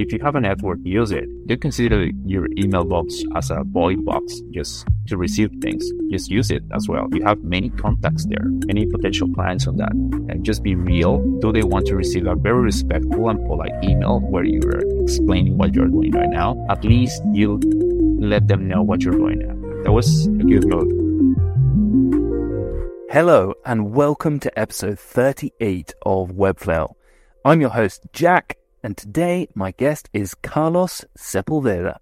if you have a network, use it. Don't consider your email box as a void box just to receive things. Just use it as well. You have many contacts there, many potential clients on that. And just be real. Do they want to receive a very respectful and polite email where you're explaining what you're doing right now? At least you let them know what you're doing now. That was a good note. Hello, and welcome to episode 38 of Webflail. I'm your host, Jack, and today my guest is Carlos Sepulveda.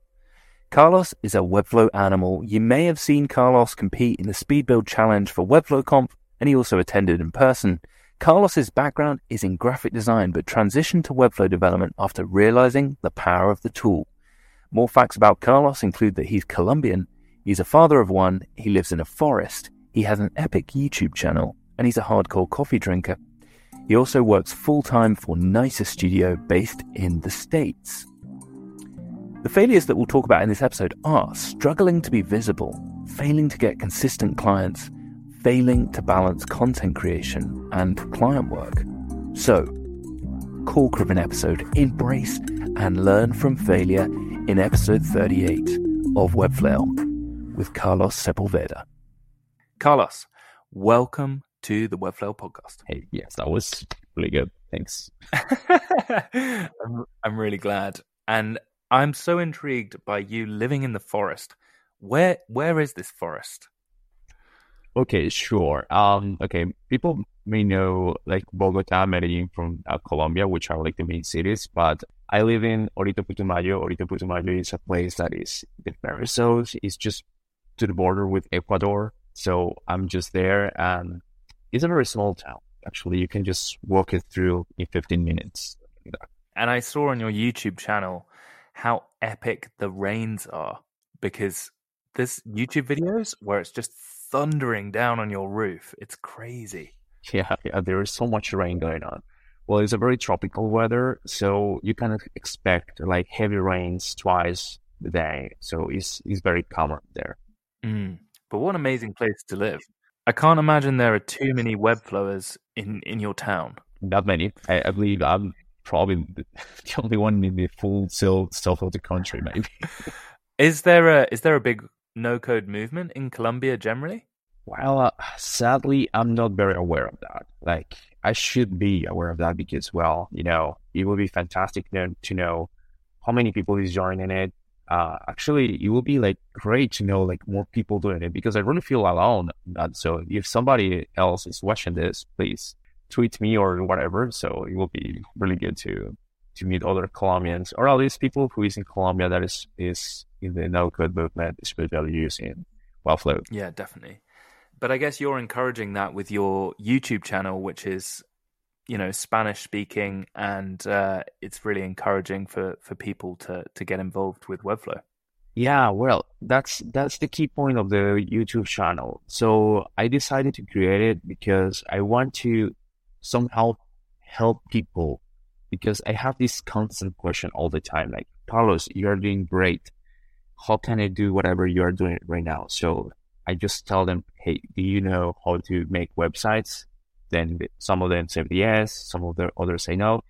Carlos is a Webflow animal. You may have seen Carlos compete in the Speed Build Challenge for Webflow Conf, and he also attended in person. Carlos's background is in graphic design, but transitioned to Webflow development after realizing the power of the tool. More facts about Carlos include that he's Colombian, he's a father of one, he lives in a forest, he has an epic YouTube channel, and he's a hardcore coffee drinker. He also works full time for Nicer Studio based in the States. The failures that we'll talk about in this episode are struggling to be visible, failing to get consistent clients, failing to balance content creation and client work. So, of an episode, embrace and learn from failure in episode 38 of Webflail with Carlos Sepulveda. Carlos, welcome to the Webflail podcast. Hey, yes, that was really good. Thanks. I'm, I'm really glad. And I'm so intrigued by you living in the forest. Where where is this forest? Okay, sure. Um, okay, people may know like Bogota, Medellin from uh, Colombia, which are like the main cities, but I live in Orito Putumayo. Orito Putumayo is a place that is the very south. It's just to the border with Ecuador. So I'm just there and it's a very small town. Actually, you can just walk it through in 15 minutes. And I saw on your YouTube channel how epic the rains are because there's YouTube videos where it's just thundering down on your roof. It's crazy. Yeah, yeah, there is so much rain going on. Well, it's a very tropical weather, so you can expect like heavy rains twice a day. So it's it's very common there. Mm. But what an amazing place to live! I can't imagine there are too many Webflowers in in your town. Not many. I, I believe I'm probably the only one in the full south of the country, maybe. is there a is there a big no code movement in Colombia generally? Well, uh, sadly, I'm not very aware of that. Like, I should be aware of that because, well, you know, it would be fantastic to know how many people is joining it, uh, actually it will be like great to know like more people doing it because I really feel alone. That so if somebody else is watching this, please tweet me or whatever. So it will be really good to to meet other Colombians or at least people who is in Colombia that is is in the no code movement, especially using Webflow. Yeah, definitely. But I guess you're encouraging that with your YouTube channel, which is you know Spanish speaking, and uh, it's really encouraging for for people to to get involved with Webflow. Yeah, well, that's that's the key point of the YouTube channel. So I decided to create it because I want to somehow help people because I have this constant question all the time, like Carlos, you are doing great. How can I do whatever you are doing right now? So I just tell them, hey, do you know how to make websites? Then some of them say yes, some of the others say no.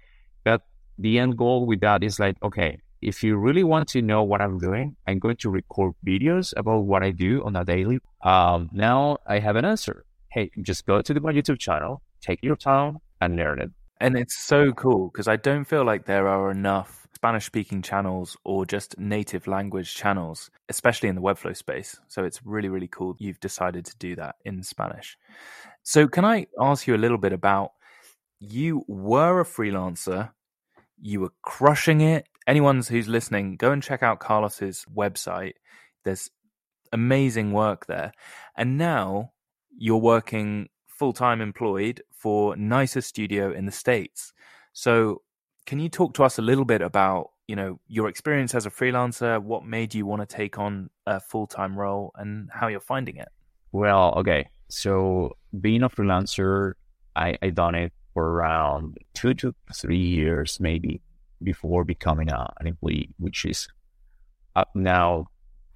But the end goal with that is like, okay, if you really want to know what I'm doing, I'm going to record videos about what I do on a daily. Um, now I have an answer. Hey, just go to the, my YouTube channel, take your time and learn it. And it's so cool because I don't feel like there are enough Spanish speaking channels or just native language channels, especially in the Webflow space. So it's really, really cool you've decided to do that in Spanish. So, can I ask you a little bit about you were a freelancer, you were crushing it. Anyone who's listening, go and check out Carlos's website. There's amazing work there. And now you're working full time employed for Nicer Studio in the States. So, can you talk to us a little bit about you know your experience as a freelancer what made you want to take on a full-time role and how you're finding it well okay so being a freelancer, I, I done it for around two to three years, maybe before becoming a, an employee, which is up now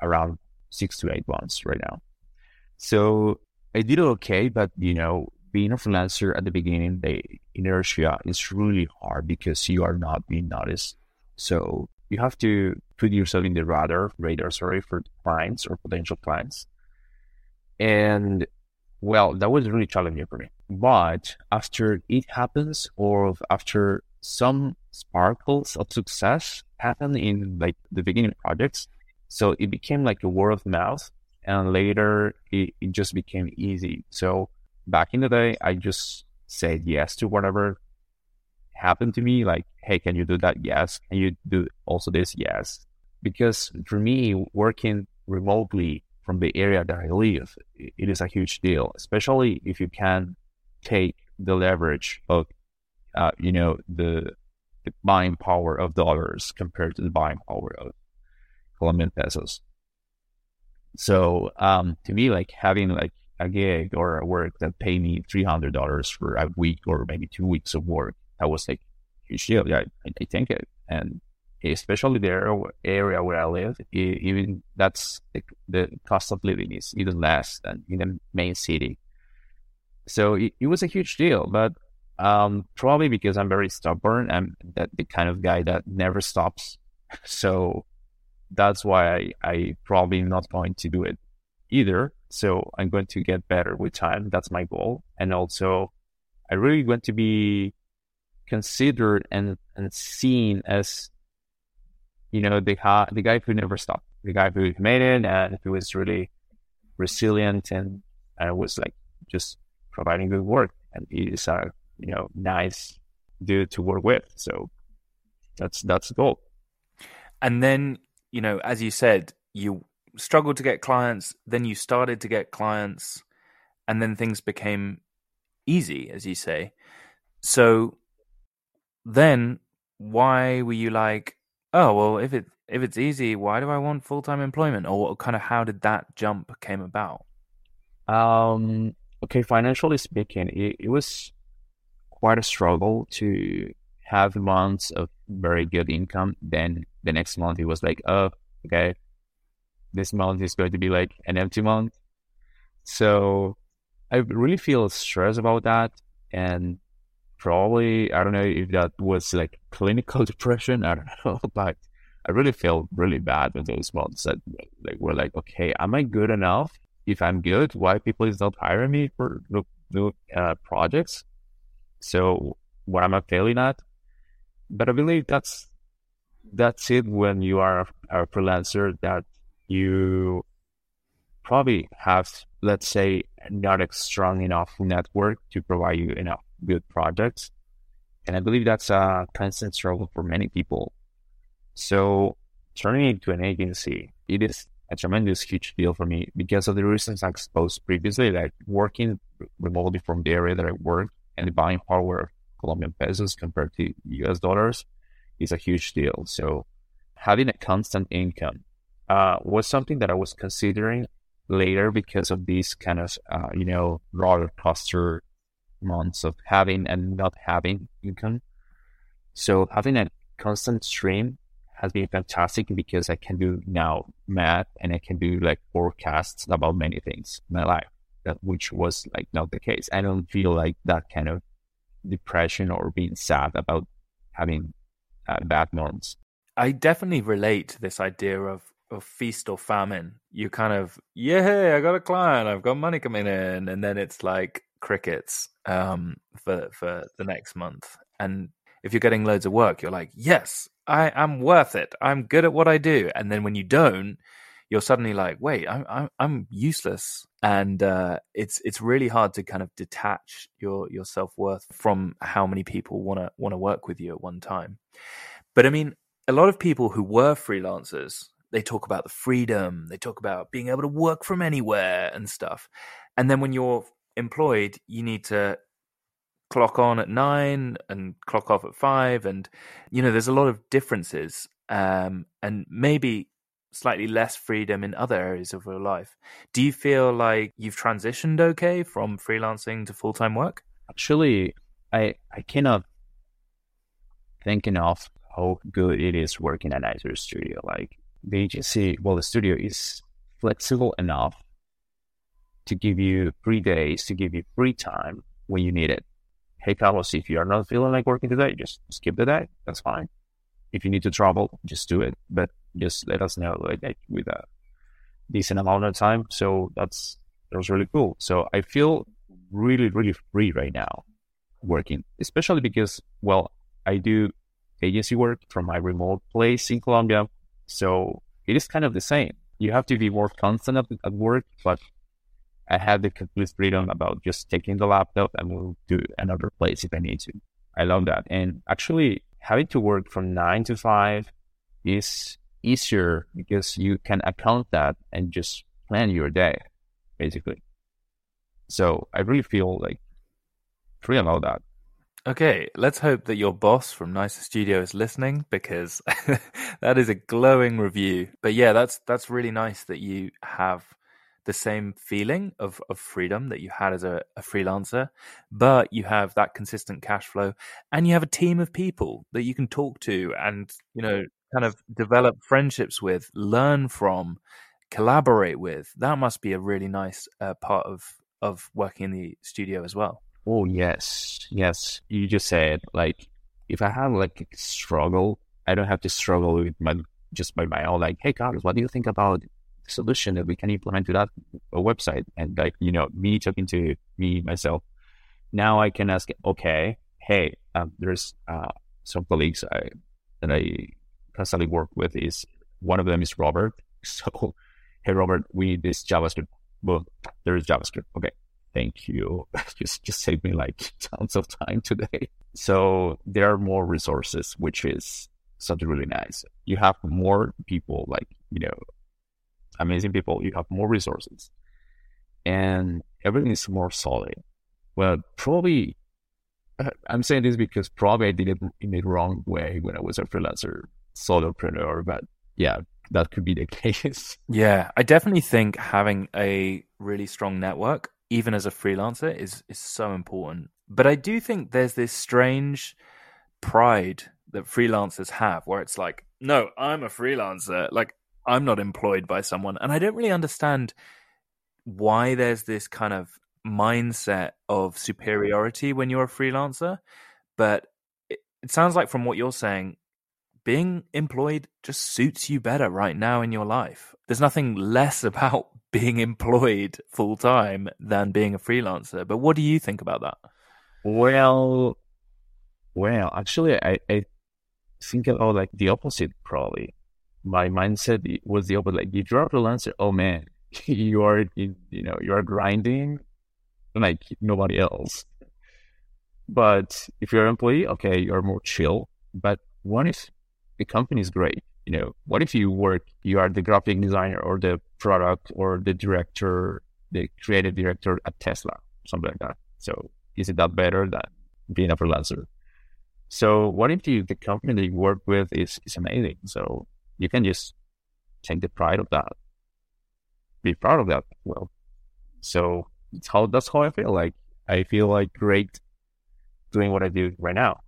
around six to eight months right now. So I did okay, but you know, being a freelancer at the beginning, the inertia is really hard because you are not being noticed. So you have to put yourself in the radar, radar, sorry, for clients or potential clients. And well, that was really challenging for me. But after it happens, or after some sparkles of success happen in like the beginning projects, so it became like a word of mouth, and later it, it just became easy. So back in the day, I just said yes to whatever happened to me. Like, hey, can you do that? Yes. Can you do also this? Yes. Because for me, working remotely from the area that I live, it is a huge deal, especially if you can take the leverage of, uh, you know, the, the buying power of dollars compared to the buying power of Colombian pesos. So, um, to me, like having like a gig or a work that pay me $300 for a week or maybe two weeks of work, that was like huge deal. Yeah, I, I think it. And especially the area where I live, even that's the, the, cost of living is even less than in the main city. So it, it was a huge deal, but um, probably because I'm very stubborn. I'm that the kind of guy that never stops. So that's why I, I probably not going to do it either. So I'm going to get better with time. That's my goal. And also I really want to be considered and, and seen as you know, the the guy who never stopped, the guy who made it and who was really resilient and, and was like just providing good work. And he's a, you know, nice dude to work with. So that's, that's the goal. And then, you know, as you said, you struggled to get clients, then you started to get clients, and then things became easy, as you say. So then why were you like, Oh well, if it if it's easy, why do I want full time employment? Or what, kind of how did that jump came about? Um. Okay, financially speaking, it, it was quite a struggle to have months of very good income. Then the next month it was like, oh, okay, this month is going to be like an empty month. So I really feel stressed about that. And probably I don't know if that was like clinical depression. I don't know, but I really felt really bad with those months that like were like, okay, am I good enough? If I'm good, why people is not hiring me for new uh, projects? So what am I failing at? But I believe that's that's it when you are a freelancer that you probably have, let's say, not a strong enough network to provide you enough good projects. And I believe that's uh, a constant struggle for many people. So turning into an agency, it is a tremendous huge deal for me because of the reasons I exposed previously, like working remotely from the area that I work and buying power of Colombian pesos compared to US dollars is a huge deal. So having a constant income uh, was something that I was considering later because of these kind of, uh, you know, roller coaster months of having and not having income. So having a constant stream has been fantastic because I can do now math and I can do like forecasts about many things in my life, that which was like not the case. I don't feel like that kind of depression or being sad about having uh, bad months. I definitely relate to this idea of of feast or famine. You kind of, yeah, I got a client, I've got money coming in, and then it's like crickets um, for for the next month. And if you're getting loads of work, you're like, yes, I am worth it. I'm good at what I do. And then when you don't, you're suddenly like, wait, I'm I'm, I'm useless. And uh, it's it's really hard to kind of detach your your self worth from how many people want to work with you at one time. But I mean, a lot of people who were freelancers, they talk about the freedom, they talk about being able to work from anywhere and stuff. And then when you're employed, you need to clock on at nine and clock off at five. And, you know, there's a lot of differences um, and maybe slightly less freedom in other areas of your life. Do you feel like you've transitioned okay from freelancing to full time work? Actually, I, I cannot think enough how good it is working at Nicer Studio. Like the agency, well, the studio is flexible enough to give you free days, to give you free time when you need it. Hey, Carlos, if you are not feeling like working today, just skip the day. That's fine. if you need to travel, just do it. But just let us know like, with a decent amount of time. So that's that was really cool. So I feel really, really free right now working, especially because well, I do agency work from my remote place in Colombia. So it is kind of the same. You have to be more constant at, at work, but I have the complete freedom about just taking the laptop and move to another place if I need to. I love that. And actually, having to work from nine to five is easier because you can account that and just plan your day, basically. So I really feel like free about that. Okay, let's hope that your boss from Nicer Studio is listening because that is a glowing review. But yeah, that's that's really nice that you have the same feeling of, of freedom that you had as a, a freelancer, but you have that consistent cash flow and you have a team of people that you can talk to and, you know, kind of develop friendships with, learn from, collaborate with. That must be a really nice uh, part of, of working in the studio as well. Oh, yes. Yes. You just said, like, if I have like struggle, I don't have to struggle with my just by my own, like, hey, Carlos, what do you think about solution that we can implement to that website. And like, you know, me talking to me, myself, now I can ask, okay, hey, um, there's uh, some colleagues I, that I constantly work with is one of them is Robert. So, hey, Robert, we need this JavaScript. Well, there is JavaScript. Okay. Thank you. just, just saved me like tons of time today. So there are more resources, which is something really nice. You have more people like, you know, amazing people, you have more resources, and everything is more solid. Well, probably uh, I'm saying this because probably I did it in the wrong way when I was a freelancer solopreneur, but yeah, that could be the case. Yeah, I definitely think having a really strong network, even as a freelancer, is is so important. But I do think there's this strange pride that freelancers have where it's like, no, I'm a freelancer. Like I'm not employed by someone, and I don't really understand why there's this kind of mindset of superiority when you're a freelancer. But it, it sounds like from what you're saying, being employed just suits you better right now in your life. There's nothing less about being employed full time than being a freelancer. But what do you think about that? Well, well, actually, I, I think about like the opposite probably my mindset was the opposite. Like if you're a freelancer, oh man, you are in, you know you are grinding like nobody else. But if you're an employee, okay, you're more chill. But what if the company is great? You know, what if you work, you are the graphic designer or the product or the director, the creative director at Tesla, something like that. So is it that better than being a freelancer? So what if you, the company that you work with is, is amazing? So you can just take the pride of that, be proud of that. Well, so it's how that's how I feel. Like I feel like great doing what I do right now.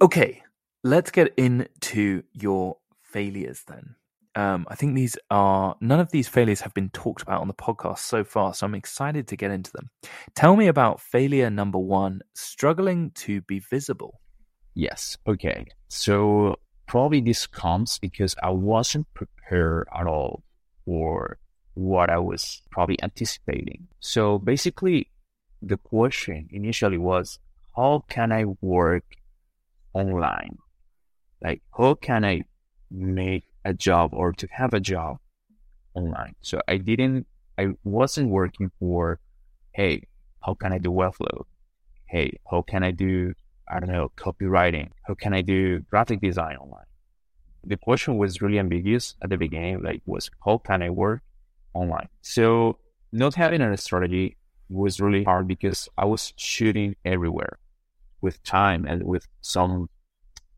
Okay, let's get into your failures then. Um, I think these are none of these failures have been talked about on the podcast so far, so I'm excited to get into them. Tell me about failure number one: struggling to be visible. Yes. Okay. So probably this comes because I wasn't prepared at all for what I was probably anticipating. So basically, the question initially was, how can I work online? Like, how can I make a job or to have a job online? So I didn't, I wasn't working for, hey, how can I do Webflow? Hey, how can I do I don't know, copywriting? How can I do graphic design online? The question was really ambiguous at the beginning, like was how can I work online? So not having a strategy was really hard because I was shooting everywhere with time and with some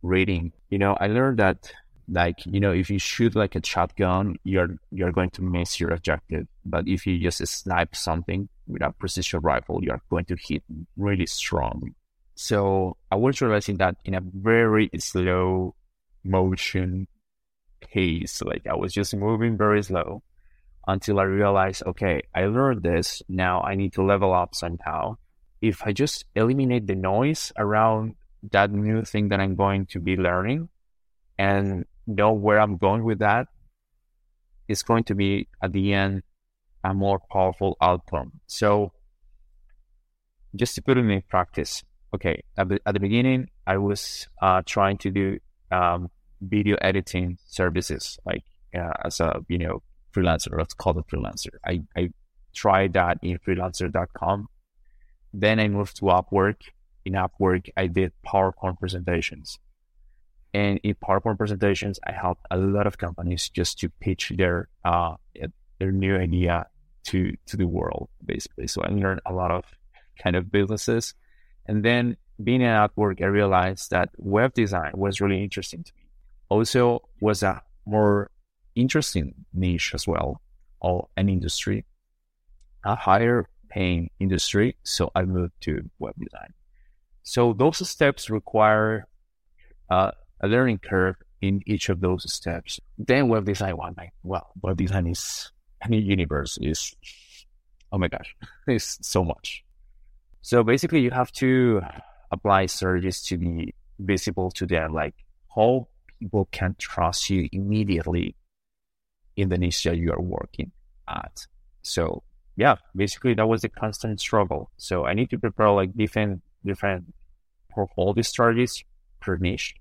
reading. You know, I learned that like, you know, if you shoot like a shotgun, you're you're going to miss your objective. But if you just snipe something with a precision rifle, you're going to hit really strong. So I was realizing that in a very slow motion pace, like I was just moving very slow until I realized, okay, I learned this. Now I need to level up somehow. If I just eliminate the noise around that new thing that I'm going to be learning and know where I'm going with that, it's going to be at the end a more powerful outcome. So just to put it in practice, okay, at the, at the beginning, I was uh, trying to do um, video editing services, like uh, as a, you know, freelancer, let's call it freelancer. I, I tried that in freelancer.com. Then I moved to Upwork. In Upwork, I did PowerPoint presentations. And in PowerPoint presentations, I helped a lot of companies just to pitch their uh, their new idea to to the world, basically. So I learned a lot of kind of businesses. And then being at Upwork, I realized that web design was really interesting to me. Also was a more interesting niche as well, or an industry, a higher paying industry. So I moved to web design. So those steps require uh, a learning curve in each of those steps. Then web design, one like, well, web design is any universe is, oh my gosh, it's so much. So basically you have to apply strategies to be visible to them, like how people can trust you immediately in the niche that you are working at. So yeah, basically that was a constant struggle. So I need to prepare like different, different portfolio strategies per niche.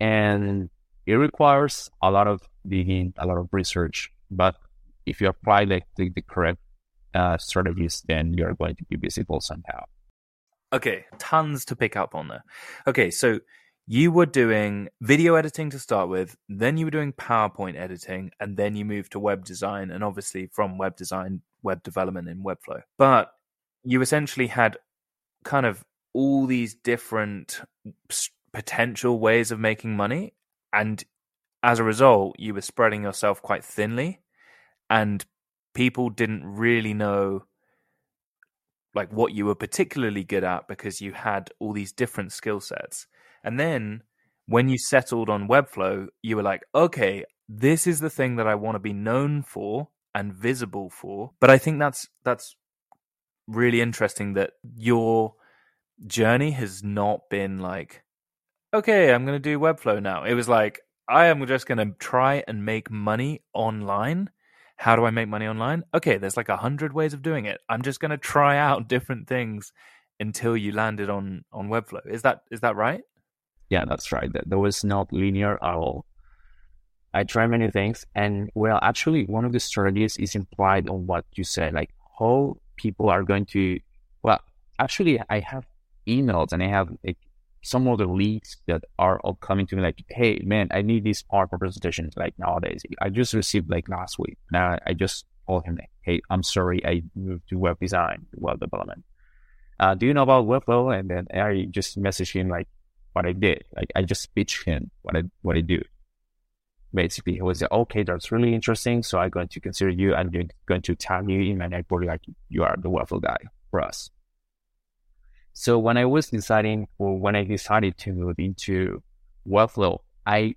And it requires a lot of digging, a lot of research. But if you apply like the, the correct uh, strategies, then you're going to be visible somehow. Okay, tons to pick up on there. Okay, so you were doing video editing to start with, then you were doing PowerPoint editing, and then you moved to web design, and obviously from web design, web development in Webflow. But you essentially had kind of all these different potential ways of making money, and as a result, you were spreading yourself quite thinly, and people didn't really know like what you were particularly good at because you had all these different skill sets. And then when you settled on Webflow, you were like, okay, this is the thing that I want to be known for and visible for. But I think that's that's really interesting that your journey has not been like, okay, I'm going to do Webflow now. It was like, I am just going to try and make money online how do I make money online? Okay, there's like a hundred ways of doing it. I'm just going to try out different things until you landed on on Webflow. Is that is that right? Yeah, that's right. That, that was not linear at all. I tried many things, and well, actually, one of the strategies is implied on what you said, like how people are going to. Well, actually, I have emails and I have like some of the leads that are all coming to me like, hey, man, I need this PowerPoint presentation like nowadays. I just received like last week. Now I just told him, like, hey, I'm sorry, I moved to web design, web development. Uh, do you know about Webflow? And then I just message him like what I did. Like I just pitch him what I what I do. Basically, he was like, okay, that's really interesting. So I'm going to consider you. I'm going to tag you in my network like you are the Webflow guy for us. So when I was deciding, or when I decided to move into Webflow, I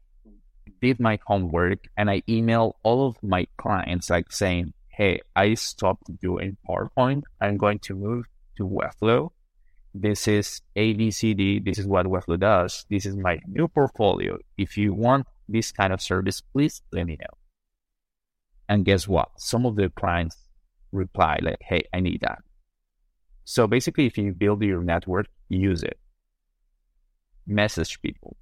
did my homework and I emailed all of my clients like saying, Hey, I stopped doing PowerPoint. I'm going to move to Webflow. This is ABCD. This is what Webflow does. This is my new portfolio. If you want this kind of service, please let me know. And guess what? Some of the clients reply like, Hey, I need that. So basically, if you build your network, use it. Message people.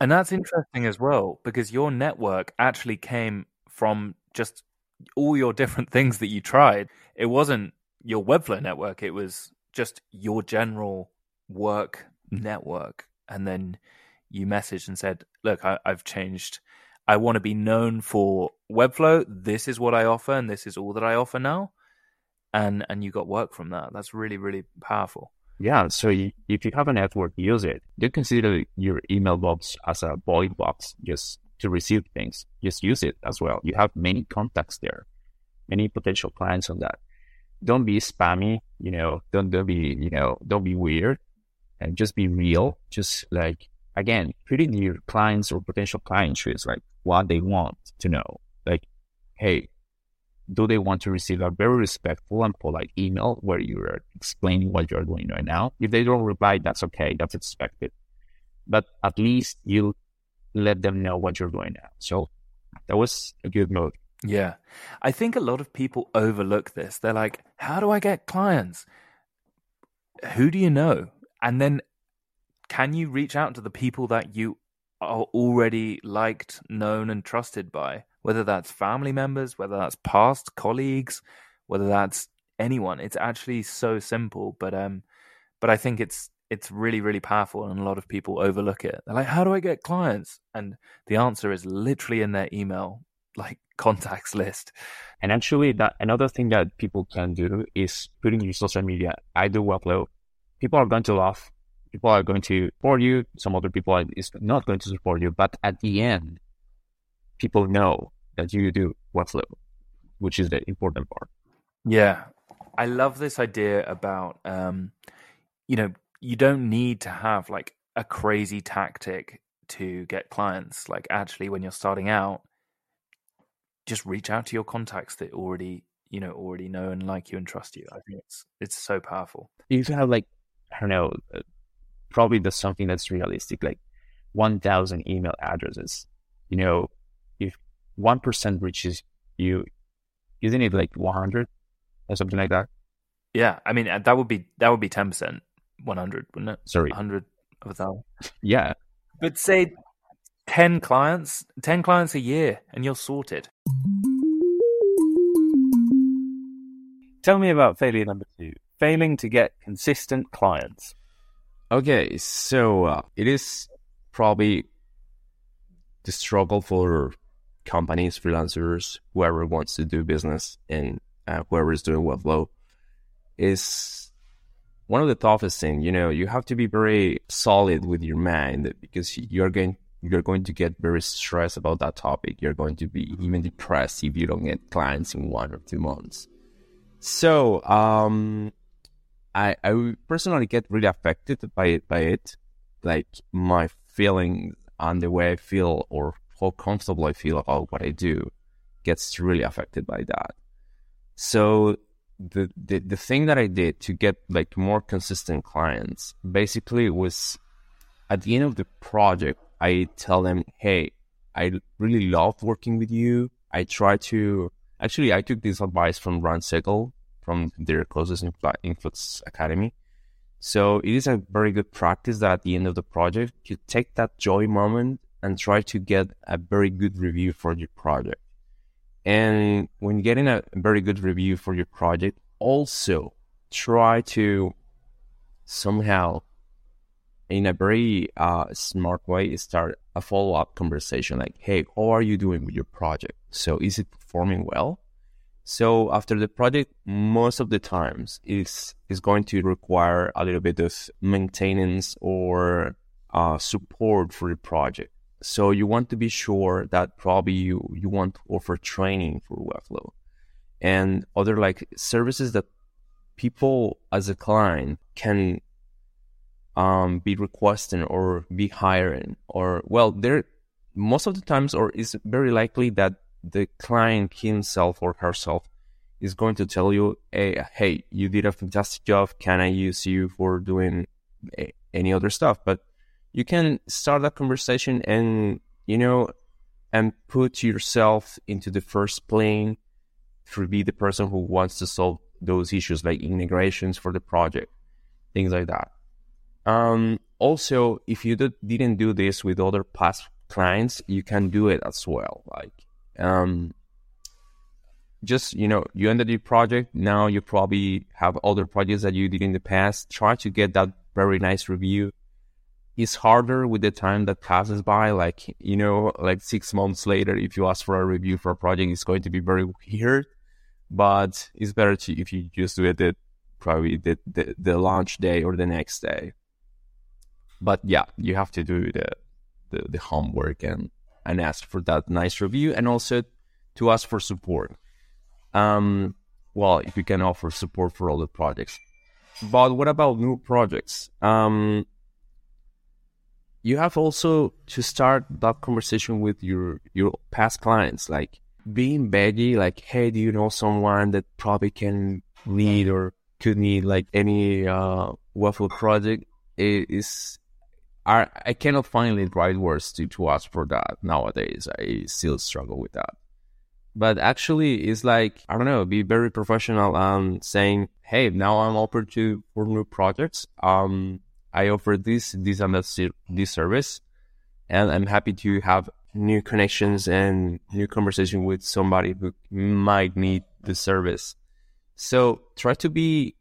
And that's interesting as well, because your network actually came from just all your different things that you tried. It wasn't your Webflow network, it was just your general work mm. network. And then you messaged and said, Look, I, have changed. I want to be known for Webflow. This is what I offer, and this is all that I offer now and and you got work from that. That's really really powerful. Yeah. So you, if you have a network, use it. Don't consider your email box as a void box just to receive things. Just use it as well. You have many contacts there, many potential clients on that. Don't be spammy. You know, don't don't be you know don't be weird, and just be real. Just like again, treating your clients or potential clients is like what they want to know. Like, hey, do they want to receive a very respectful and polite email where you're explaining what you're doing right now? If they don't reply, that's okay. That's expected. But at least you let them know what you're doing now. So that was a good move. Yeah. I think a lot of people overlook this. They're like, how do I get clients? Who do you know? And then can you reach out to the people that you are already liked, known, and trusted by? Whether that's family members, whether that's past colleagues, whether that's anyone. It's actually so simple, but um, but I think it's it's really really powerful, and a lot of people overlook it. They're like, "How do I get clients?" And the answer is literally in their email, like contacts list. And actually, that another thing that people can do is putting your social media. I do Webflow. People are going to laugh. People are going to support you. Some other people are is not going to support you. But at the end, people know that you do Webflow, which is the important part. Yeah, I love this idea about um, you know you don't need to have like a crazy tactic to get clients. Like actually, when you're starting out, just reach out to your contacts that already you know already know and like you and trust you. I think it's it's so powerful. You can have like I don't know, uh, probably the something that's realistic, like one thousand email addresses. You know, if one percent reaches you, isn't it like one hundred or something like that? Yeah, I mean that would be that would be ten percent, one hundred, wouldn't it? Sorry, hundred of a thousand. Yeah, but say 10 clients, 10 clients a year, and you're sorted. Tell me about failure number two failing to get consistent clients. Okay, so uh, it is probably the struggle for companies, freelancers, whoever wants to do business, and uh, whoever is doing Webflow is one of the toughest things. You know, you have to be very solid with your mind because you're going you're going to get very stressed about that topic. You're going to be even depressed if you don't get clients in one or two months. So, um, I I personally get really affected by by it, like my feelings and the way I feel or how comfortable I feel about what I do gets really affected by that. So the, the the thing that I did to get like more consistent clients basically was at the end of the project I tell them, hey, I really love working with you. I try to actually I took this advice from Ran Segall from their closest in Flux Academy. So it is a very good practice that at the end of the project you take that joy moment and try to get a very good review for your project. And when getting a very good review for your project, also try to somehow in a very uh, smart way start a follow-up conversation like hey how are you doing with your project? So is it performing well? So after the project most of the times is is going to require a little bit of maintenance or uh, support for the project. So you want to be sure that probably you you want to offer training for webflow. And other like services that people as a client can um, be requesting or be hiring or well there most of the times or it's very likely that the client himself or herself is going to tell you hey, hey you did a fantastic job. Can i use you for doing any other stuff? But you can start that conversation and you know and put yourself into the first plane to be the person who wants to solve those issues like integrations for the project things like that um, also, if you did, didn't do this with other past clients, you can do it as well. Like, um, just you know, you ended your project. Now you probably have other projects that you did in the past. Try to get that very nice review. It's harder with the time that passes by. Like you know, like six months later, if you ask for a review for a project, it's going to be very weird. But it's better to if you just do it probably the, the, the launch day or the next day but yeah, you have to do the, the, the homework and, and ask for that nice review and also to ask for support. Um, well, if you can offer support for all the projects. But what about new projects? Um, you have also to start that conversation with your your past clients. Like being baggy, like, hey, do you know someone that probably can lead or could need like any uh, waffle project? Is I I cannot find the right words to, to ask for that nowadays. I still struggle with that. But actually, it's like I don't know, be very professional and saying, "Hey, now I'm open to for new projects. Um, I offer this, this, and this service, and I'm happy to have new connections and new conversation with somebody who might need the service. So try to be,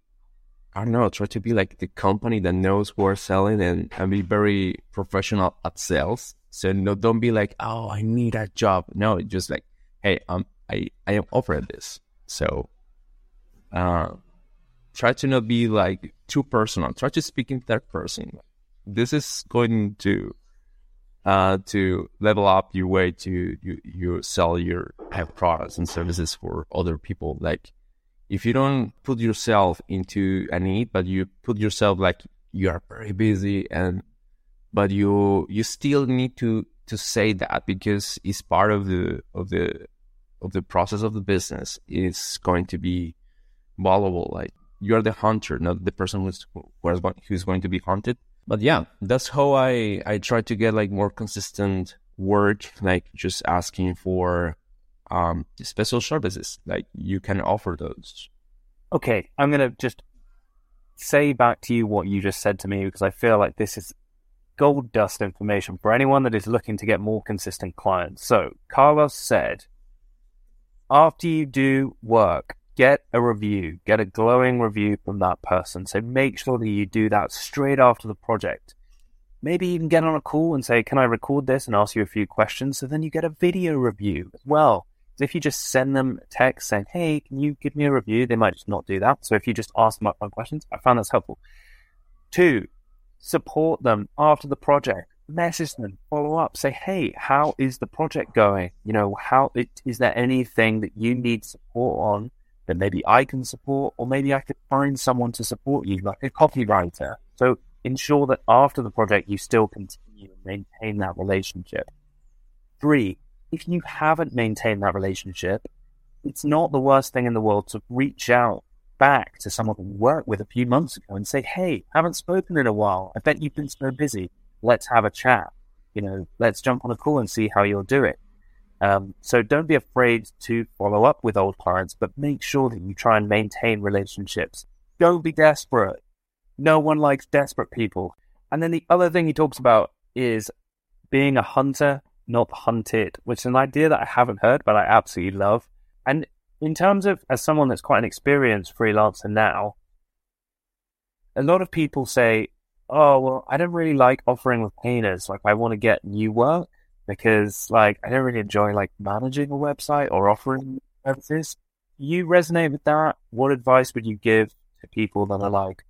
I don't know, try to be like the company that knows who are selling and, and be very professional at sales. So no, don't be like, oh, I need a job. No, just like, hey, um, I, I am offering this. So, uh, try to not be like too personal. Try to speak in third person. This is going to uh, to level up your way to you, you sell your products and services for other people. Like if you don't put yourself into a need, but you put yourself like you are very busy and but you you still need to to say that because it's part of the of the of the process of the business. It's going to be valuable. Like you're the hunter, not the person who's who's going to be hunted but yeah, that's how I I try to get like more consistent work, like just asking for um special services. Like you can offer those. Okay, I'm gonna just say back to you what you just said to me because I feel like this is gold dust information for anyone that is looking to get more consistent clients. So Carlos said, after you do work, get a review, get a glowing review from that person. So make sure that you do that straight after the project. Maybe even get on a call and say, Can I record this and ask you a few questions? So then you get a video review as well. So if you just send them text saying, Hey, can you give me a review? They might just not do that. So if you just ask them upfront questions, I found that's helpful. Two, support them after the project. Message them, follow up, say, Hey, how is the project going? You know, how it, is there anything that you need support on? that maybe I can support, or maybe I could find someone to support you, like a copywriter. So ensure that after the project, you still continue and maintain that relationship. Three, if you haven't maintained that relationship, it's not the worst thing in the world to reach out back to someone you worked with a few months ago and say, Hey, haven't spoken in a while. I bet you've been so busy. Let's have a chat. You know, let's jump on a call and see how you're doing. Um, so don't be afraid to follow up with old clients, but make sure that you try and maintain relationships. Don't be desperate. No one likes desperate people. And then the other thing he talks about is being a hunter, not hunted, which is an idea that I haven't heard, but I absolutely love. And in terms of as someone that's quite an experienced freelancer now, a lot of people say, "Oh, well, I don't really like offering retainers. Like, I want to get new work." because like I don't really enjoy like managing a website or offering services. You resonate with that? What advice would you give to people that are like,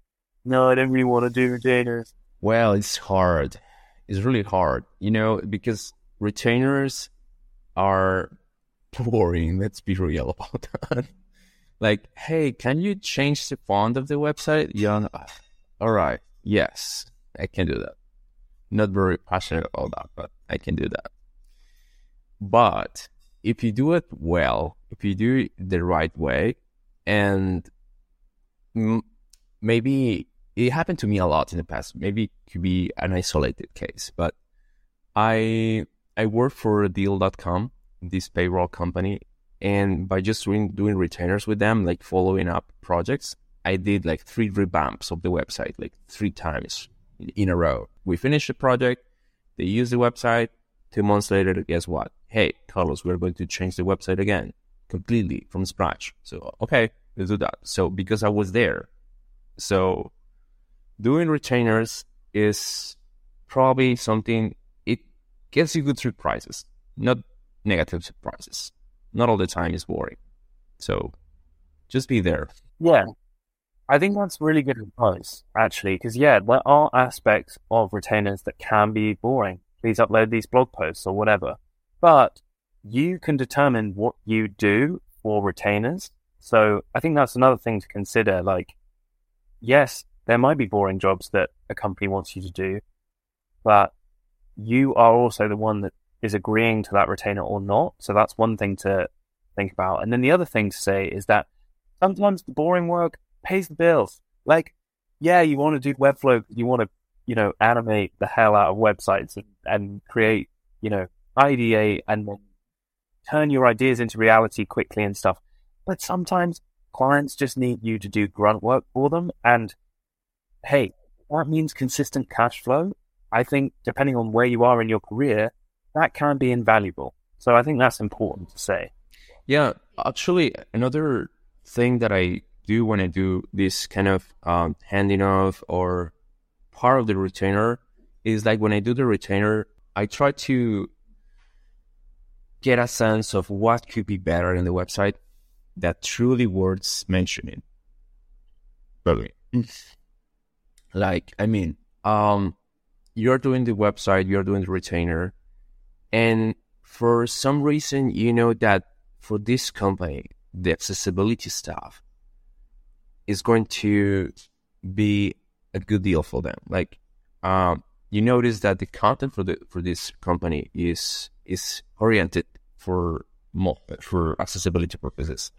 no, I don't really want to do retainers? Well, it's hard. It's really hard, you know, because retainers are boring. Let's be real about that. like, hey, can you change the font of the website? Yeah. Uh, all right. Yes, I can do that not very passionate about that, but I can do that. But if you do it well, if you do it the right way, and maybe it happened to me a lot in the past. Maybe it could be an isolated case, but I I work for Deel.com, this payroll company, and by just doing, doing retainers with them, like following up projects, I did like three revamps of the website, like three times in a row. We finished the project, they use the website. Two months later, guess what? Hey, Carlos, we're going to change the website again completely from scratch. So, okay, let's do that. So, because I was there. So, doing retainers is probably something, gets you good surprises, not negative surprises. Not all the time is boring. So, just be there. Yeah, I think that's really good advice, actually, because yeah, there are aspects of retainers that can be boring. Please upload these blog posts or whatever. But you can determine what you do for retainers. So I think that's another thing to consider. Like, yes, there might be boring jobs that a company wants you to do, but you are also the one that is agreeing to that retainer or not. So that's one thing to think about. And then the other thing to say is that sometimes the boring work pays the bills. Like, yeah, you want to do Webflow, you want to, you know, animate the hell out of websites and, and create, you know, ideate and then turn your ideas into reality quickly and stuff. But sometimes clients just need you to do grunt work for them. And hey, that means consistent cash flow. I think depending on where you are in your career, that can be invaluable. So I think that's important to say. Yeah, actually, another thing that I do when I do this kind of um, handing off or part of the retainer is like when I do the retainer, I try to get a sense of what could be better in the website that truly worth mentioning. Really. like, I mean, um, you're doing the website, you're doing the retainer, and for some reason, you know that for this company, the accessibility stuff is going to be a good deal for them. Like, um, you notice that the content for the for this company is is oriented for more for accessibility purposes.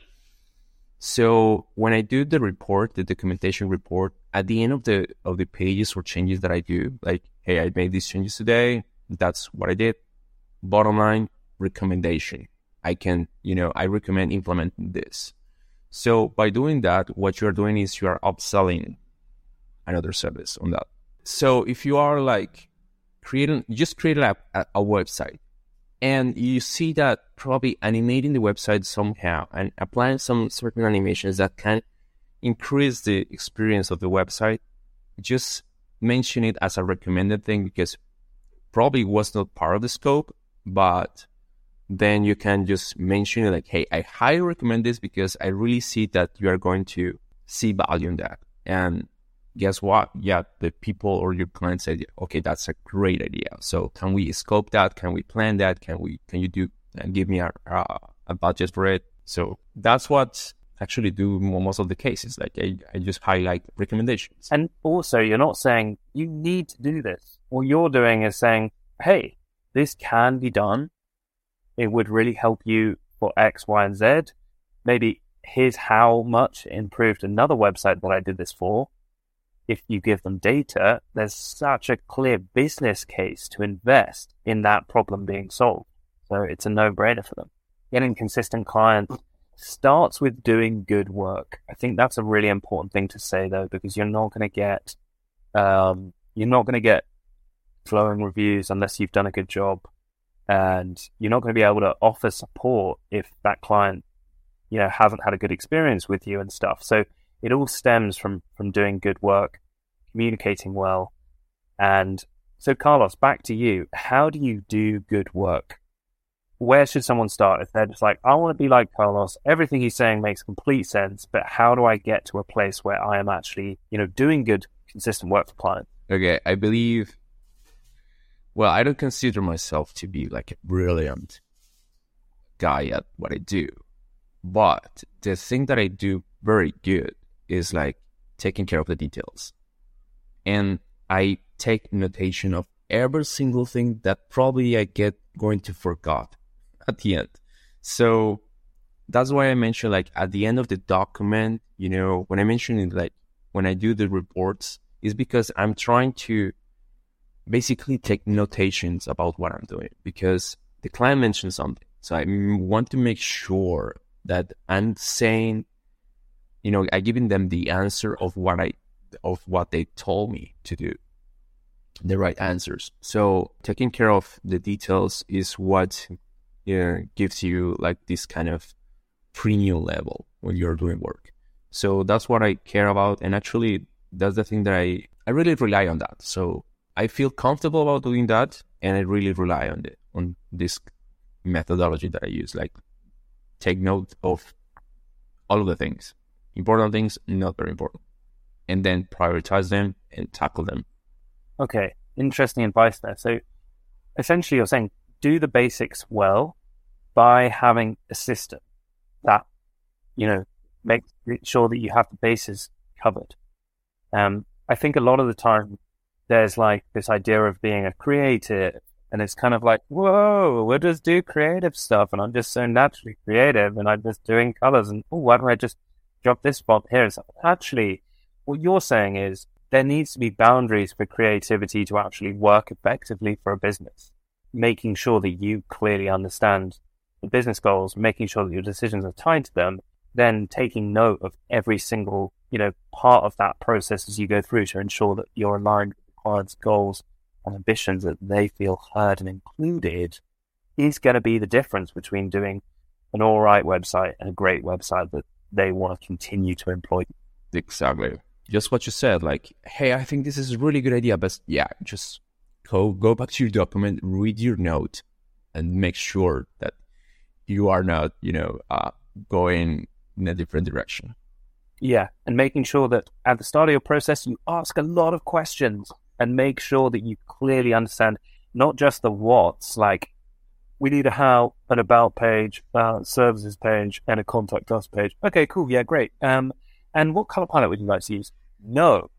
So when I do the report, the documentation report, at the end of the of the pages or changes that I do, like, hey, I made these changes today. That's what I did. Bottom line, recommendation. I can, you know, I recommend implementing this. So by doing that, what you're doing is you are upselling another service on that. So if you are like creating, just create a, a, a website and you see that probably animating the website somehow and applying some certain animations that can increase the experience of the website, just mention it as a recommended thing because probably was not part of the scope, but then you can just mention it like, hey, I highly recommend this because I really see that you are going to see value in that. And guess what? Yeah, the people or your clients said, okay, that's a great idea. So can we scope that? Can we plan that? Can we, can you do and give me a, a, a budget for it? So that's what actually do most of the cases. Like I, I just highlight recommendations. And also you're not saying you need to do this. What you're doing is saying, Hey, this can be done it would really help you for X, Y, and Z. Maybe here's how much improved another website that I did this for. If you give them data, there's such a clear business case to invest in that problem being solved. So it's a no brainer for them. Getting consistent clients starts with doing good work. I think that's a really important thing to say though, because you're not going to get, um, you're not going to get flowing reviews unless you've done a good job. And you're not going to be able to offer support if that client you know hasn't had a good experience with you and stuff. So it all stems from from doing good work communicating well. And so carlos back to you. How do you do good work where should someone start if they're just like i want to be like carlos everything he's saying makes complete sense but how do i get to a place where i am actually you know doing good consistent work for clients okay i believe well, I don't consider myself to be like a brilliant guy at what I do. But the thing that I do very good is like taking care of the details. And I take notation of every single thing that probably I get going to forgot at the end. So that's why I mentioned like at the end of the document, you know, when I mention it like when I do the reports, is because I'm trying to basically take notations about what I'm doing because the client mentioned something. So I want to make sure that I'm saying, you know, I giving them the answer of what I, of what they told me to do, the right answers. So taking care of the details is what know, gives you like this kind of premium level when you're doing work. So that's what I care about. And actually that's the thing that I, I really rely on that. So I feel comfortable about doing that, and I really rely on it on this methodology that I use. Like, take note of all of the things, important things, not very important, and then prioritize them and tackle them. Okay, interesting advice there. So, essentially, you're saying do the basics well by having a system that you know makes sure that you have the bases covered. Um, I think a lot of the time there's like this idea of being a creative, And it's kind of like, whoa, we'll just do creative stuff. And I'm just so naturally creative and I'm just doing colors. And oh, why don't I just drop this bomb here? Actually, what you're saying is there needs to be boundaries for creativity to actually work effectively for a business, making sure that you clearly understand business goals, making sure that your decisions are tied to them, then taking note of every single, you know, part of that process as you go through to ensure that you're aligned with the client's goals and ambitions that they feel heard and included is going to be the difference between doing an all right website and a great website that they want to continue to employ. Exactly. Just what you said, like, hey, I think this is a really good idea, but yeah, just go go back to your document, read your note, and make sure that you are not, you know, uh, going in a different direction. Yeah, and making sure that at the start of your process, you ask a lot of questions and make sure that you clearly understand not just the what's, like we need a how, an about page, a services page, and a contact us page. Okay, cool, yeah, great. Um, and what color palette would you like to use? No,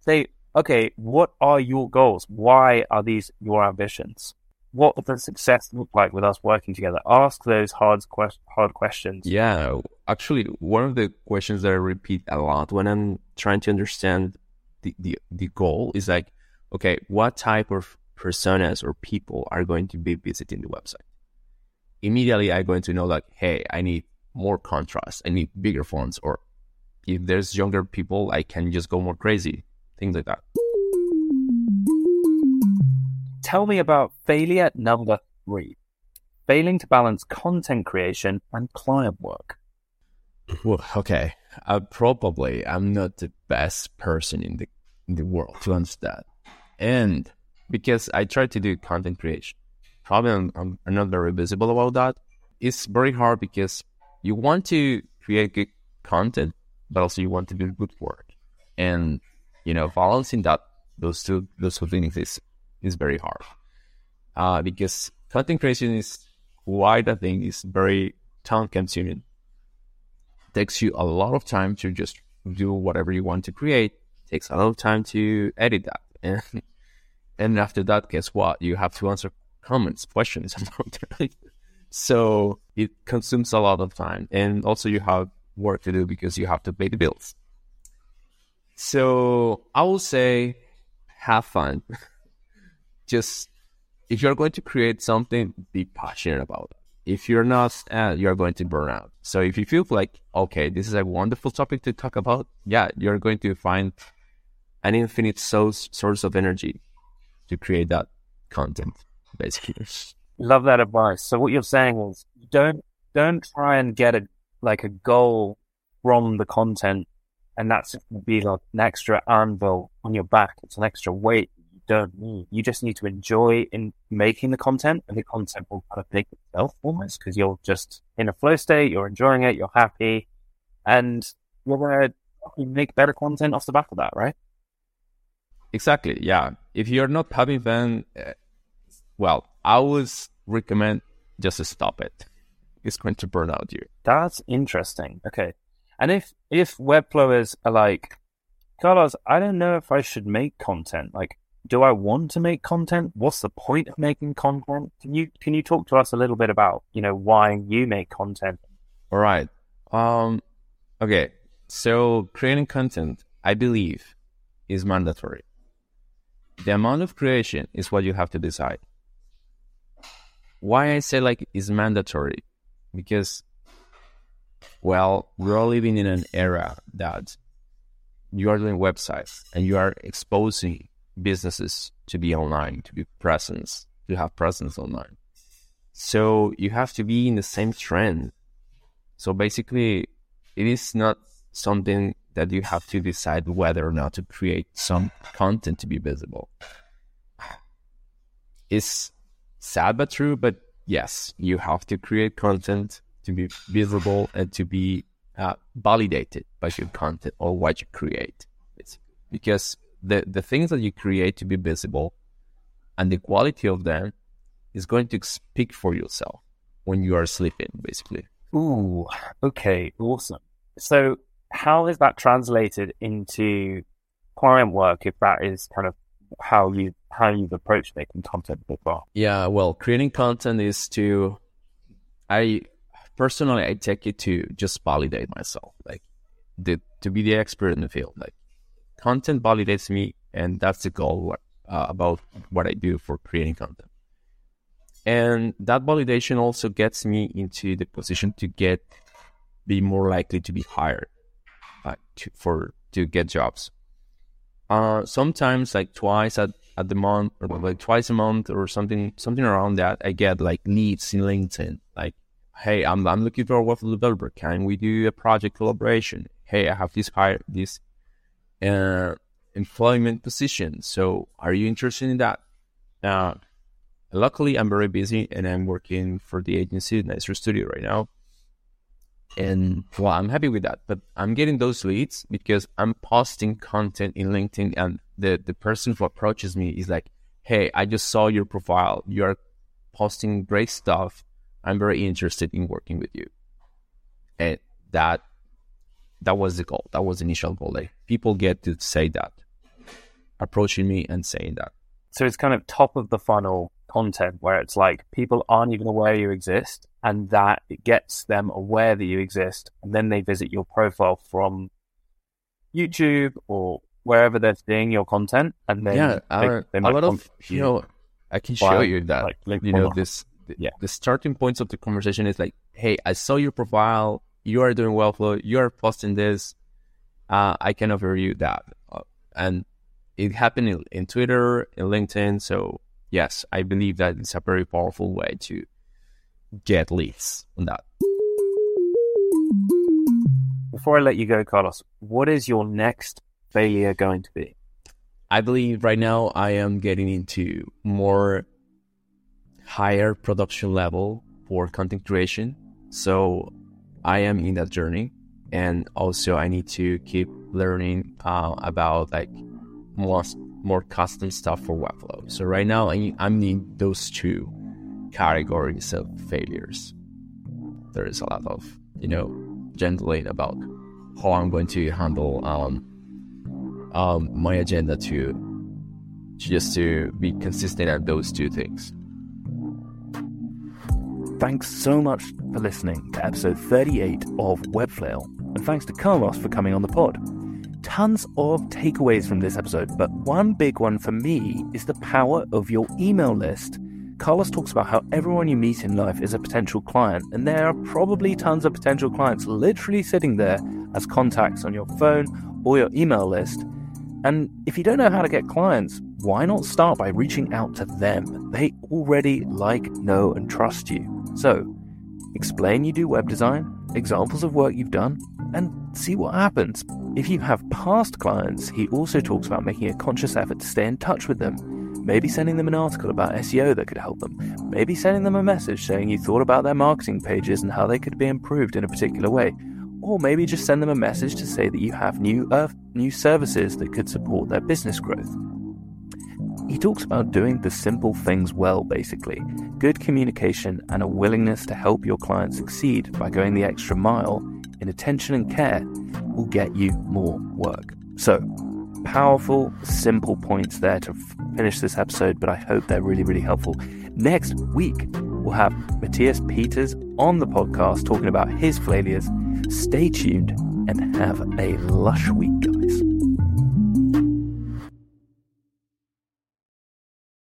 say, okay, what are your goals? Why are these your ambitions? What does success look like with us working together? Ask those hard hard questions. Yeah, actually, one of the questions that I repeat a lot when I'm trying to understand the, the, the goal is like, okay, what type of personas or people are going to be visiting the website? Immediately, I'm going to know like, hey, I need more contrast. I need bigger fonts. Or if there's younger people, I can just go more crazy. Things like that tell me about failure number three failing to balance content creation and client work. Okay. Uh, probably I'm not the best person in the in the world to understand, and because I try to do content creation, probably I'm, I'm not very visible about that. It's very hard because you want to create good content, but also you want to do good work, and you know balancing that those two those two things is is very hard uh, because content creation is quite a thing. It's very time consuming. Takes you a lot of time to just do whatever you want to create. Takes a lot of time to edit that. And, after that, guess what? You have to answer comments, questions so it consumes a lot of time. And also you have work to do because you have to pay the bills. So I will say have fun. just if you're going to create something, be passionate about it. If you're not, uh, you're going to burn out. So if you feel like, okay, this is a wonderful topic to talk about, yeah, you're going to find an infinite source source of energy to create that content, basically. Love that advice. So what you're saying is don't don't try and get a like a goal from the content and that's be like an extra anvil on your back. It's an extra weight don't need. You just need to enjoy in making the content, and the content will kind of make itself almost because you're just in a flow state. You're enjoying it. You're happy, and you're going to make better content off the back of that, right? Exactly. Yeah. If you're not having fun, uh, well, I would recommend just to stop it. It's going to burn out you. That's interesting. Okay. And if if Webflowers are like, Carlos, I don't know if I should make content. Like, do I want to make content? What's the point of making content? Can you can you talk to us a little bit about you know why you make content? All right. Um. Okay. So creating content, I believe, is mandatory. The amount of creation is what you have to decide. Why I say like is mandatory, because, well, we're all living in an era that you are doing websites and you are exposing businesses to be online, to be presence, to have presence online. So you have to be in the same trend. So basically, it is not something that you have to decide whether or not to create some content to be visible. It's sad but true, but yes, you have to create content to be visible and to be uh, validated by your content or what you create. Because the, the things that you create to be visible and the quality of them is going to speak for yourself when you are sleeping, basically. Ooh, okay, awesome. So, how is that translated into client work if that is kind of how you how you've approached making content so far. Yeah, well, creating content is to I personally I take it to just validate myself, like the, to be the expert in the field. Like content validates me, and that's the goal what, uh, about what I do for creating content. And that validation also gets me into the position to get be more likely to be hired uh, to, for to get jobs. Uh, sometimes like twice at, at the month or like twice a month or something something around that I get like leads in LinkedIn like hey I'm I'm looking for a web developer can we do a project collaboration hey I have this hire this uh, employment position so are you interested in that uh, luckily I'm very busy and I'm working for the agency Nicer Studio right now and well, I'm happy with that. But I'm getting those leads because I'm posting content in LinkedIn, and the the person who approaches me is like, "Hey, I just saw your profile. You're posting great stuff. I'm very interested in working with you." And that that was the goal. That was the initial goal. Like people get to say that, approaching me and saying that. So it's kind of top of the funnel content where it's like people aren't even aware you exist and that it gets them aware that you exist and then they visit your profile from YouTube or wherever they're seeing your content and then yeah our, they, a lot of you know I can show you that like, you know this yeah the starting points of the conversation is like hey I saw your profile you are doing Webflow you are posting this uh, I can offer you that uh, and it happened in, in Twitter in LinkedIn so yes, I believe that it's a very powerful way to get leads on that. Before I let you go, Carlos, what is your next failure going to be? I believe right now I am getting into more higher production level for content creation. So I am in that journey. And also I need to keep learning uh, about like most more custom stuff for Webflow. So right now, I'm in those two categories of failures. There is a lot of, you know, gentling about how I'm going to handle um, um, my agenda to just to be consistent at those two things. Thanks so much for listening to episode 38 of Webflail, and thanks to Carlos for coming on the pod tons of takeaways from this episode, but one big one for me is the power of your email list. Carlos talks about how everyone you meet in life is a potential client, and there are probably tons of potential clients literally sitting there as contacts on your phone or your email list. And if you don't know how to get clients, why not start by reaching out to them? They already like, know, and trust you. So, explain you do web design, examples of work you've done, and see what happens. If you have past clients, he also talks about making a conscious effort to stay in touch with them. Maybe sending them an article about SEO that could help them. Maybe sending them a message saying you thought about their marketing pages and how they could be improved in a particular way. Or maybe just send them a message to say that you have new uh, new services that could support their business growth. He talks about doing the simple things well, basically. Good communication and a willingness to help your clients succeed by going the extra mile in attention and care will get you more work. So, powerful, simple points there to finish this episode, but I hope they're really, really helpful. Next week, we'll have Matthias Peters on the podcast talking about his failures. Stay tuned and have a lush week,